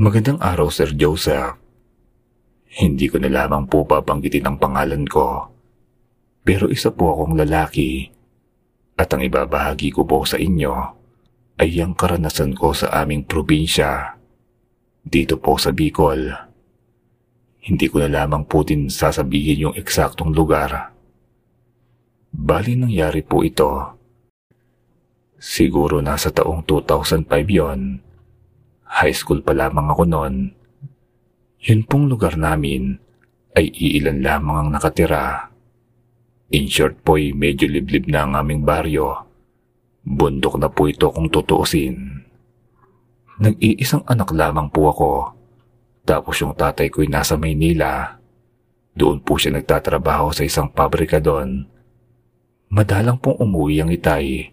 Magandang araw, Sir Joseph. Hindi ko na lamang po babanggitin ang pangalan ko. Pero isa po akong lalaki at ang ibabahagi ko po sa inyo ay ang karanasan ko sa aming probinsya. Dito po sa Bicol. Hindi ko na lamang po din sasabihin yung eksaktong lugar. Bali nangyari po ito. Siguro nasa taong 2005 yon. High school pa lamang ako noon. Yun pong lugar namin ay iilan lamang ang nakatira. In short po ay medyo liblib na ang aming baryo. Bundok na po ito kung tutuusin. Nag-iisang anak lamang po ako. Tapos yung tatay ko'y nasa Maynila. Doon po siya nagtatrabaho sa isang pabrika doon. Madalang pong umuwi ang itay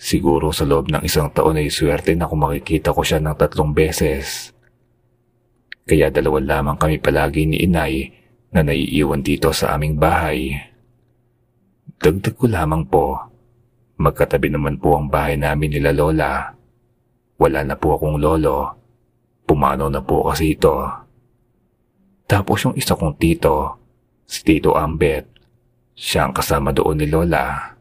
Siguro sa loob ng isang taon ay swerte na kung makikita ko siya ng tatlong beses. Kaya dalawa lamang kami palagi ni inay na naiiwan dito sa aming bahay. Dagdag ko lamang po, magkatabi naman po ang bahay namin nila lola. Wala na po akong lolo. Pumanaw na po kasi ito. Tapos yung isa kong tito, si Tito Ambet, siya ang kasama doon ni Lola.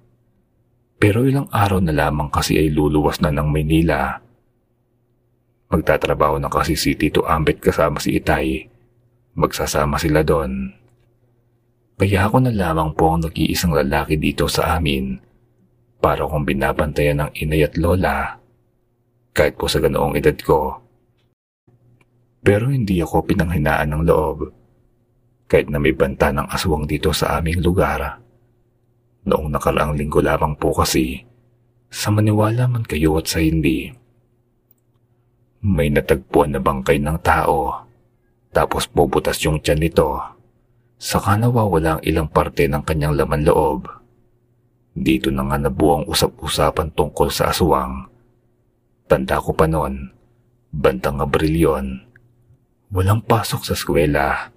Pero ilang araw na lamang kasi ay luluwas na ng Maynila. Magtatrabaho na kasi si Tito Ambet kasama si Itay. Magsasama sila doon. Kaya ako na lamang po ang nag-iisang lalaki dito sa amin para kung binabantayan ng inay at lola. Kahit po sa ganoong edad ko. Pero hindi ako pinanghinaan ng loob. Kahit na may banta ng aswang dito sa aming lugar. Noong nakaraang linggo lamang po kasi, sa maniwala man kayo at sa hindi. May natagpuan na bangkay ng tao, tapos bubutas yung tiyan nito, saka nawawala ang ilang parte ng kanyang laman loob. Dito na nga nabuang usap-usapan tungkol sa aswang. Tanda ko pa noon, bantang Abril yon. Walang pasok sa eskwela,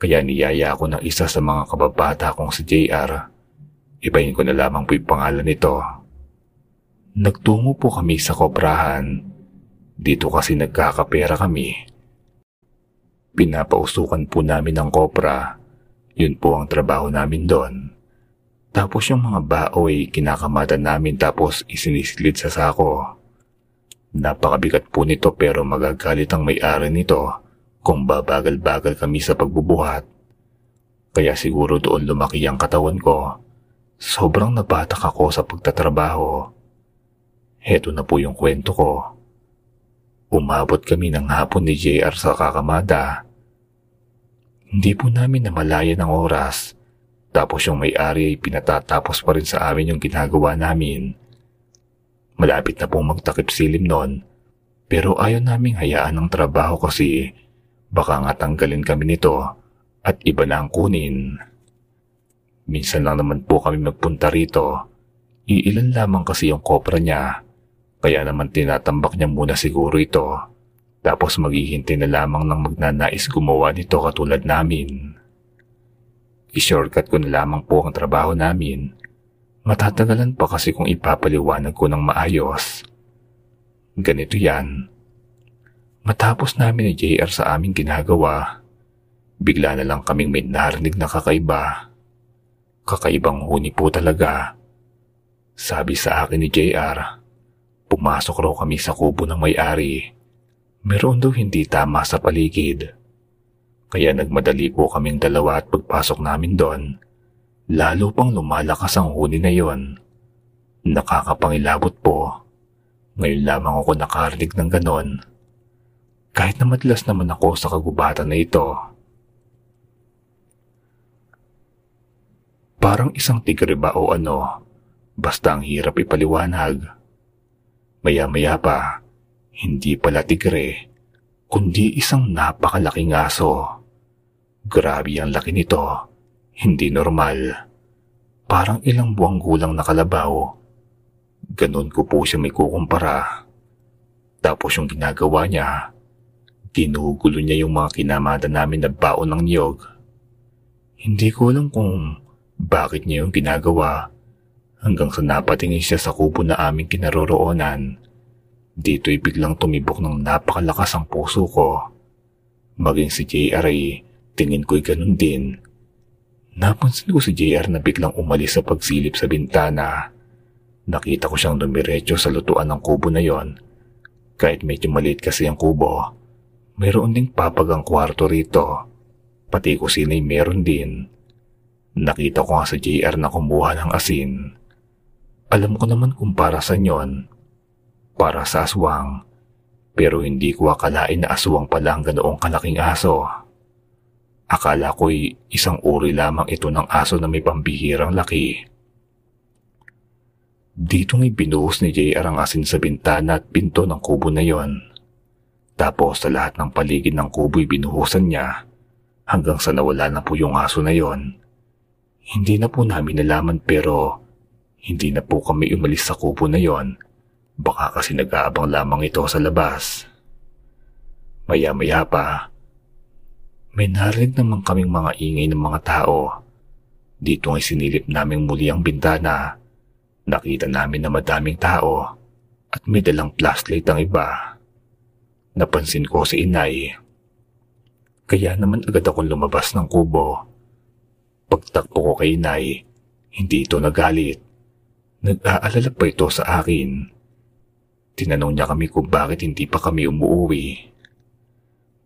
kaya niyaya ako ng isa sa mga kababata kong si JR Ibahin ko na lamang po yung pangalan nito. Nagtungo po kami sa kobrahan. Dito kasi nagkakapera kami. Pinapausukan po namin ang kopra. Yun po ang trabaho namin doon. Tapos yung mga bao ay kinakamatan namin tapos isinisilid sa sako. Napakabigat po nito pero magagalit ang may-ari nito kung babagal-bagal kami sa pagbubuhat. Kaya siguro doon lumaki ang katawan ko Sobrang nabatak ako sa pagtatrabaho. Heto na po yung kwento ko. Umabot kami ng hapon ni JR sa kakamada. Hindi po namin namalayan ng oras. Tapos yung may-ari ay pinatatapos pa rin sa amin yung ginagawa namin. Malapit na pong magtakip silim noon. Pero ayaw naming hayaan ng trabaho kasi baka nga tanggalin kami nito at iba na ang kunin. Minsan lang naman po kami magpunta rito. Iilan lamang kasi yung kopra niya. Kaya naman tinatambak niya muna siguro ito. Tapos maghihintay na lamang ng magnanais gumawa nito katulad namin. I-shortcut ko na lamang po ang trabaho namin. Matatagalan pa kasi kung ipapaliwanag ko ng maayos. Ganito yan. Matapos namin ni JR sa aming ginagawa, bigla na lang kaming may narinig na kakaiba. Kakaibang huni po talaga. Sabi sa akin ni JR, pumasok raw kami sa kubo ng may-ari. Meron daw hindi tama sa paligid. Kaya nagmadali po kaming dalawa at pagpasok namin doon, lalo pang lumalakas ang huni na yon. Nakakapangilabot po. Ngayon lamang ako nakarinig ng ganon. Kahit na madalas naman ako sa kagubatan na ito, Parang isang tigre ba o ano, basta ang hirap ipaliwanag. Maya-maya pa, hindi pala tigre, kundi isang napakalaking aso. Grabe ang laki nito, hindi normal. Parang ilang buwang gulang na kalabaw. Ganon ko po siya may kukumpara. Tapos yung ginagawa niya, ginugulo niya yung mga kinamada namin na baon ng niyog. Hindi ko alam kung bakit niya yung ginagawa? Hanggang sa napatingin siya sa kubo na aming kinaroroonan. Dito'y biglang tumibok ng napakalakas ang puso ko. Maging si JR ay tingin ko'y ganun din. Napansin ko si JR na biglang umalis sa pagsilip sa bintana. Nakita ko siyang dumiretso sa lutuan ng kubo na yon. Kahit medyo maliit kasi ang kubo, mayroon ding papag ang kwarto rito. Pati kusina'y meron din. Nakita ko nga sa JR na kumuha ng asin. Alam ko naman kung para sa yon. Para sa aswang. Pero hindi ko akalain na aswang pala ang ganoong kalaking aso. Akala ko'y isang uri lamang ito ng aso na may pambihirang laki. Dito nga'y binuhos ni JR ang asin sa bintana at pinto ng kubo na yon. Tapos sa lahat ng paligid ng kubo'y binuhusan niya hanggang sa nawala na po yung aso na yon. Hindi na po namin nalaman pero hindi na po kami umalis sa kubo na yon. Baka kasi nag-aabang lamang ito sa labas. Maya-maya pa, may narinig naman kaming mga ingay ng mga tao. Dito ay sinilip namin muli ang bintana. Nakita namin na madaming tao at may dalang flashlight ang iba. Napansin ko si inay. Kaya naman agad akong lumabas ng kubo Pagtakbo ko kay Nay, hindi ito nagalit. Nag-aalala pa ito sa akin. Tinanong niya kami kung bakit hindi pa kami umuwi.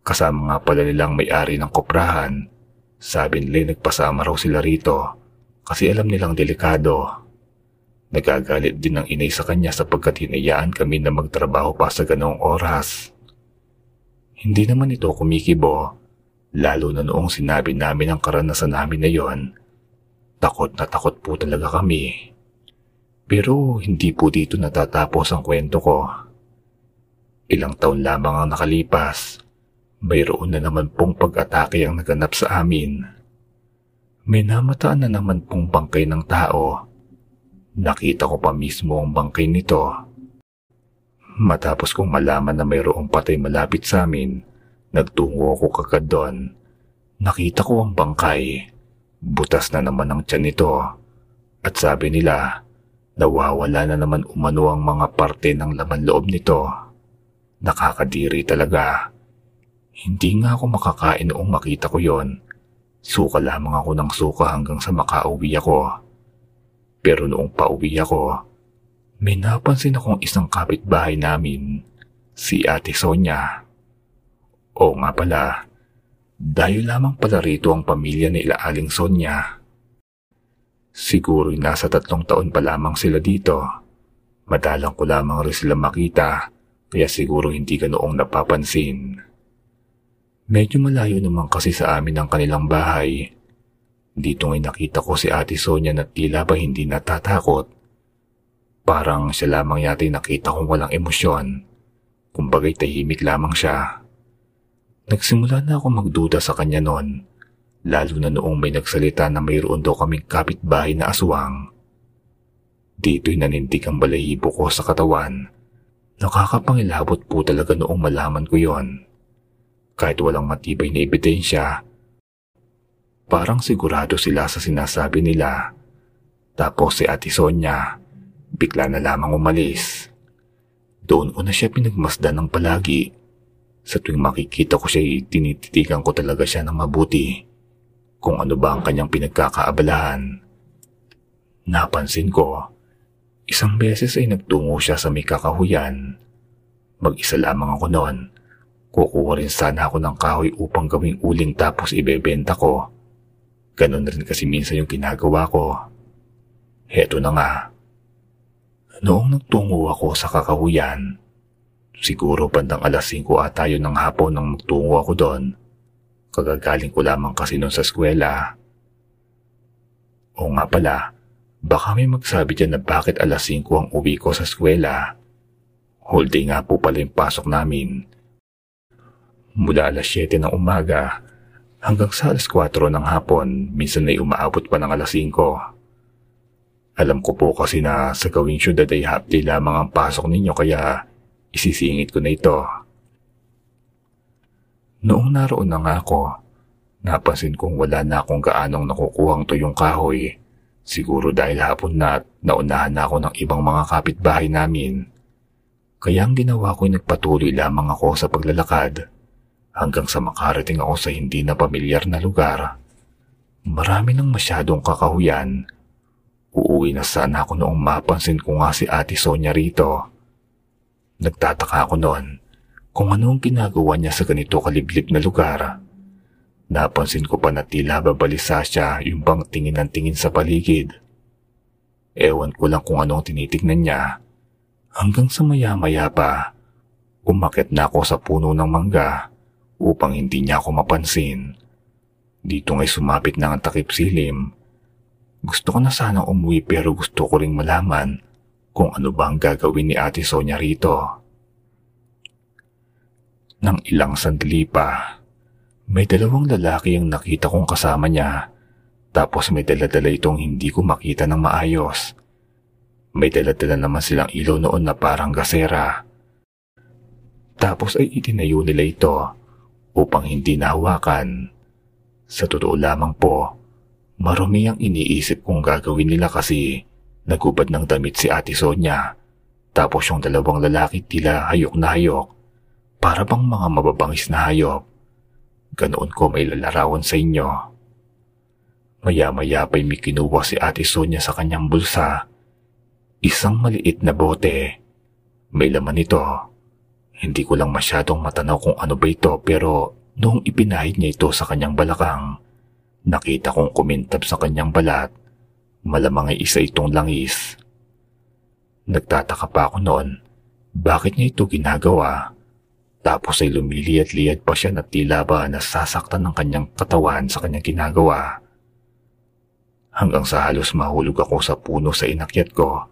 Kasama nga pala nilang may-ari ng koprahan. Sabi nila nagpasama raw sila rito kasi alam nilang delikado. Nagagalit din ng inay sa kanya sapagkat hinayaan kami na magtrabaho pa sa ganoong oras. Hindi naman ito kumikibo Lalo na noong sinabi namin ang karanasan namin na yon. Takot na takot po talaga kami. Pero hindi po dito natatapos ang kwento ko. Ilang taon lamang ang nakalipas. Mayroon na naman pong pag-atake ang naganap sa amin. May namataan na naman pong bangkay ng tao. Nakita ko pa mismo ang bangkay nito. Matapos kong malaman na mayroong patay malapit sa amin, Nagtungo ako kagad doon. Nakita ko ang bangkay. Butas na naman ang tiyan nito. At sabi nila, nawawala na naman umano ang mga parte ng laman loob nito. Nakakadiri talaga. Hindi nga ako makakain noong makita ko yon. Suka lamang ako ng suka hanggang sa makauwi ako. Pero noong pauwi ako, may napansin akong isang kapitbahay namin, si Ate Sonia. Oo nga pala, dahil lamang pala rito ang pamilya ni Ilaaling Sonya. Siguro nasa tatlong taon pa lamang sila dito. Madalang ko lamang rin sila makita, kaya siguro hindi ka noong napapansin. Medyo malayo naman kasi sa amin ang kanilang bahay. Dito ngay nakita ko si Ate Sonya na tila ba hindi natatakot. Parang siya lamang yata nakita kong walang emosyon. Kumbagay tahimik lamang siya. Nagsimula na ako magduda sa kanya noon, lalo na noong may nagsalita na mayroon daw kaming kapitbahay na aswang. Dito'y nanindig ang balahibo ko sa katawan. Nakakapangilabot po talaga noong malaman ko yon. Kahit walang matibay na ebidensya, parang sigurado sila sa sinasabi nila. Tapos si Ate Sonia, bigla na lamang umalis. Doon ko na siya pinagmasdan ng palagi sa tuwing makikita ko siya, tinititigan ko talaga siya ng mabuti kung ano ba ang kanyang pinagkakaabalahan. Napansin ko, isang beses ay nagtungo siya sa may kakahuyan. Mag-isa lamang ako noon. Kukuha rin sana ako ng kahoy upang gawing uling tapos ibebenta ko. Ganon rin kasi minsan yung ginagawa ko. Heto na nga. Noong nagtungo ako sa kakahuyan, Siguro bandang alas 5 ata yun ng hapon nang magtungo ako doon. Kagagaling ko lamang kasi noon sa eskwela. O nga pala, baka may magsabi dyan na bakit alas 5 ang uwi ko sa eskwela. Whole day nga po pala yung pasok namin. Mula alas 7 ng umaga hanggang sa alas 4 ng hapon, minsan ay umaabot pa ng alas 5. Alam ko po kasi na sa gawing syudad ay half lamang ang pasok ninyo kaya Isisingit ko na ito. Noong naroon na nga ako, napansin kong wala na akong gaanong nakukuhang tuyong kahoy. Siguro dahil hapon na at naunahan na ako ng ibang mga kapitbahay namin. Kaya ang ginawa ko'y nagpatuloy lamang ako sa paglalakad hanggang sa makarating ako sa hindi na pamilyar na lugar. Marami nang masyadong kakahuyan. Uuwi na sana ako noong mapansin ko nga si Ate Sonia rito. Nagtataka ako noon kung anong ginagawa niya sa ganito kaliblib na lugar. Napansin ko pa na tila babalisa siya yung bang tingin ng tingin sa paligid. Ewan ko lang kung anong tinitignan niya. Hanggang sa maya-maya pa, umakit na ako sa puno ng mangga upang hindi niya ako mapansin. Dito nga'y sumapit na ang takip silim. Gusto ko na sanang umuwi pero gusto ko ring malaman kung ano ba ang gagawin ni Ate Sonia rito. Nang ilang sandali pa, may dalawang lalaki ang nakita kong kasama niya tapos may daladala itong hindi ko makita ng maayos. May daladala naman silang ilaw noon na parang gasera. Tapos ay itinayo nila ito upang hindi nahawakan. Sa totoo lamang po, marumi ang iniisip kong gagawin nila kasi nagubad ng damit si Ate Sonia. Tapos yung dalawang lalaki tila hayok na hayok para bang mga mababangis na hayop. Ganoon ko may lalarawan sa inyo. Maya-maya pa'y may kinuha si Ate Sonia sa kanyang bulsa. Isang maliit na bote. May laman ito. Hindi ko lang masyadong matanaw kung ano ba ito pero noong ipinahid niya ito sa kanyang balakang, nakita kong kumintab sa kanyang balat. Malamang ay isa itong langis. Nagtataka pa ako noon, bakit niya ito ginagawa? Tapos ay lumiliyat-liyat pa siya na tila ba nasasaktan ng kanyang katawan sa kanyang ginagawa. Hanggang sa halos mahulog ako sa puno sa inakyat ko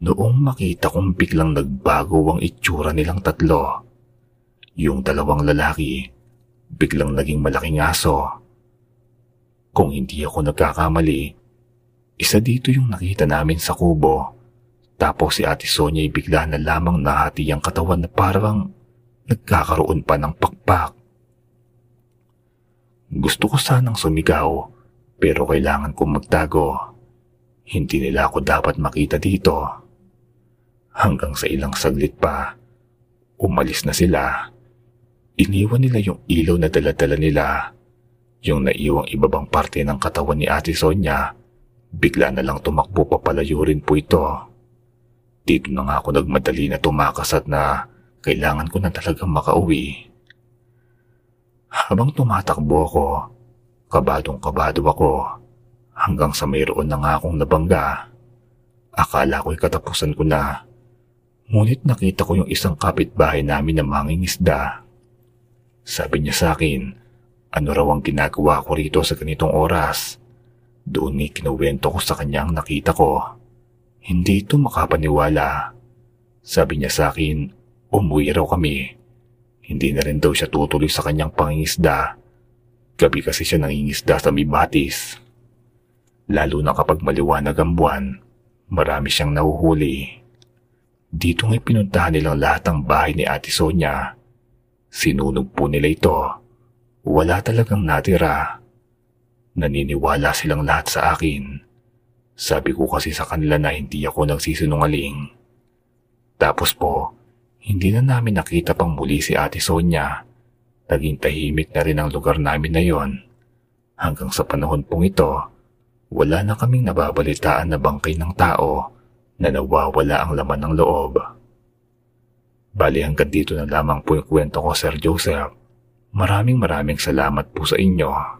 noong makita kong biglang nagbago ang itsura nilang tatlo. Yung dalawang lalaki, biglang naging malaking aso. Kung hindi ako nagkakamali, isa dito yung nakita namin sa kubo. Tapos si Ate Sonia ay bigla na lamang nahati ang katawan na parang nagkakaroon pa ng pakpak. Gusto ko sanang sumigaw pero kailangan kong magtago. Hindi nila ako dapat makita dito. Hanggang sa ilang saglit pa, umalis na sila. Iniwan nila yung ilaw na daladala nila. Yung naiwang ibabang parte ng katawan ni Ate Sonia, bigla na lang tumakbo papalayo rin po ito. Dito na nga ako nagmadali na tumakas at na kailangan ko na talagang makauwi. Habang tumatakbo ako, kabadong kabado ako hanggang sa mayroon na nga akong nabangga. Akala ko'y katapusan ko na. Ngunit nakita ko yung isang kapitbahay namin na mangingisda. Sabi niya sa akin, ano raw ang ginagawa ko rito sa ganitong oras. Doon ni kinuwento ko sa kanya ang nakita ko. Hindi ito makapaniwala. Sabi niya sa akin, Umuwi raw kami. Hindi na rin daw siya tutuloy sa kanyang pangingisda. Gabi kasi siya nangingisda sa Mibatis. Lalo na kapag maliwanag ang buwan, marami siyang nahuhuli. Dito nga'y pinuntahan nilang lahat ang bahay ni Ate Sonia. Sinunog po nila ito. Wala talagang natira. Naniniwala silang lahat sa akin. Sabi ko kasi sa kanila na hindi ako nagsisinungaling. Tapos po, hindi na namin nakita pang muli si Ate Sonia. Naging tahimik na rin ang lugar namin na yon. Hanggang sa panahon pong ito, wala na kaming nababalitaan na bangkay ng tao na nawawala ang laman ng loob. Bali hanggang dito na lamang po yung kwento ko, Sir Joseph. Maraming maraming salamat po sa inyo.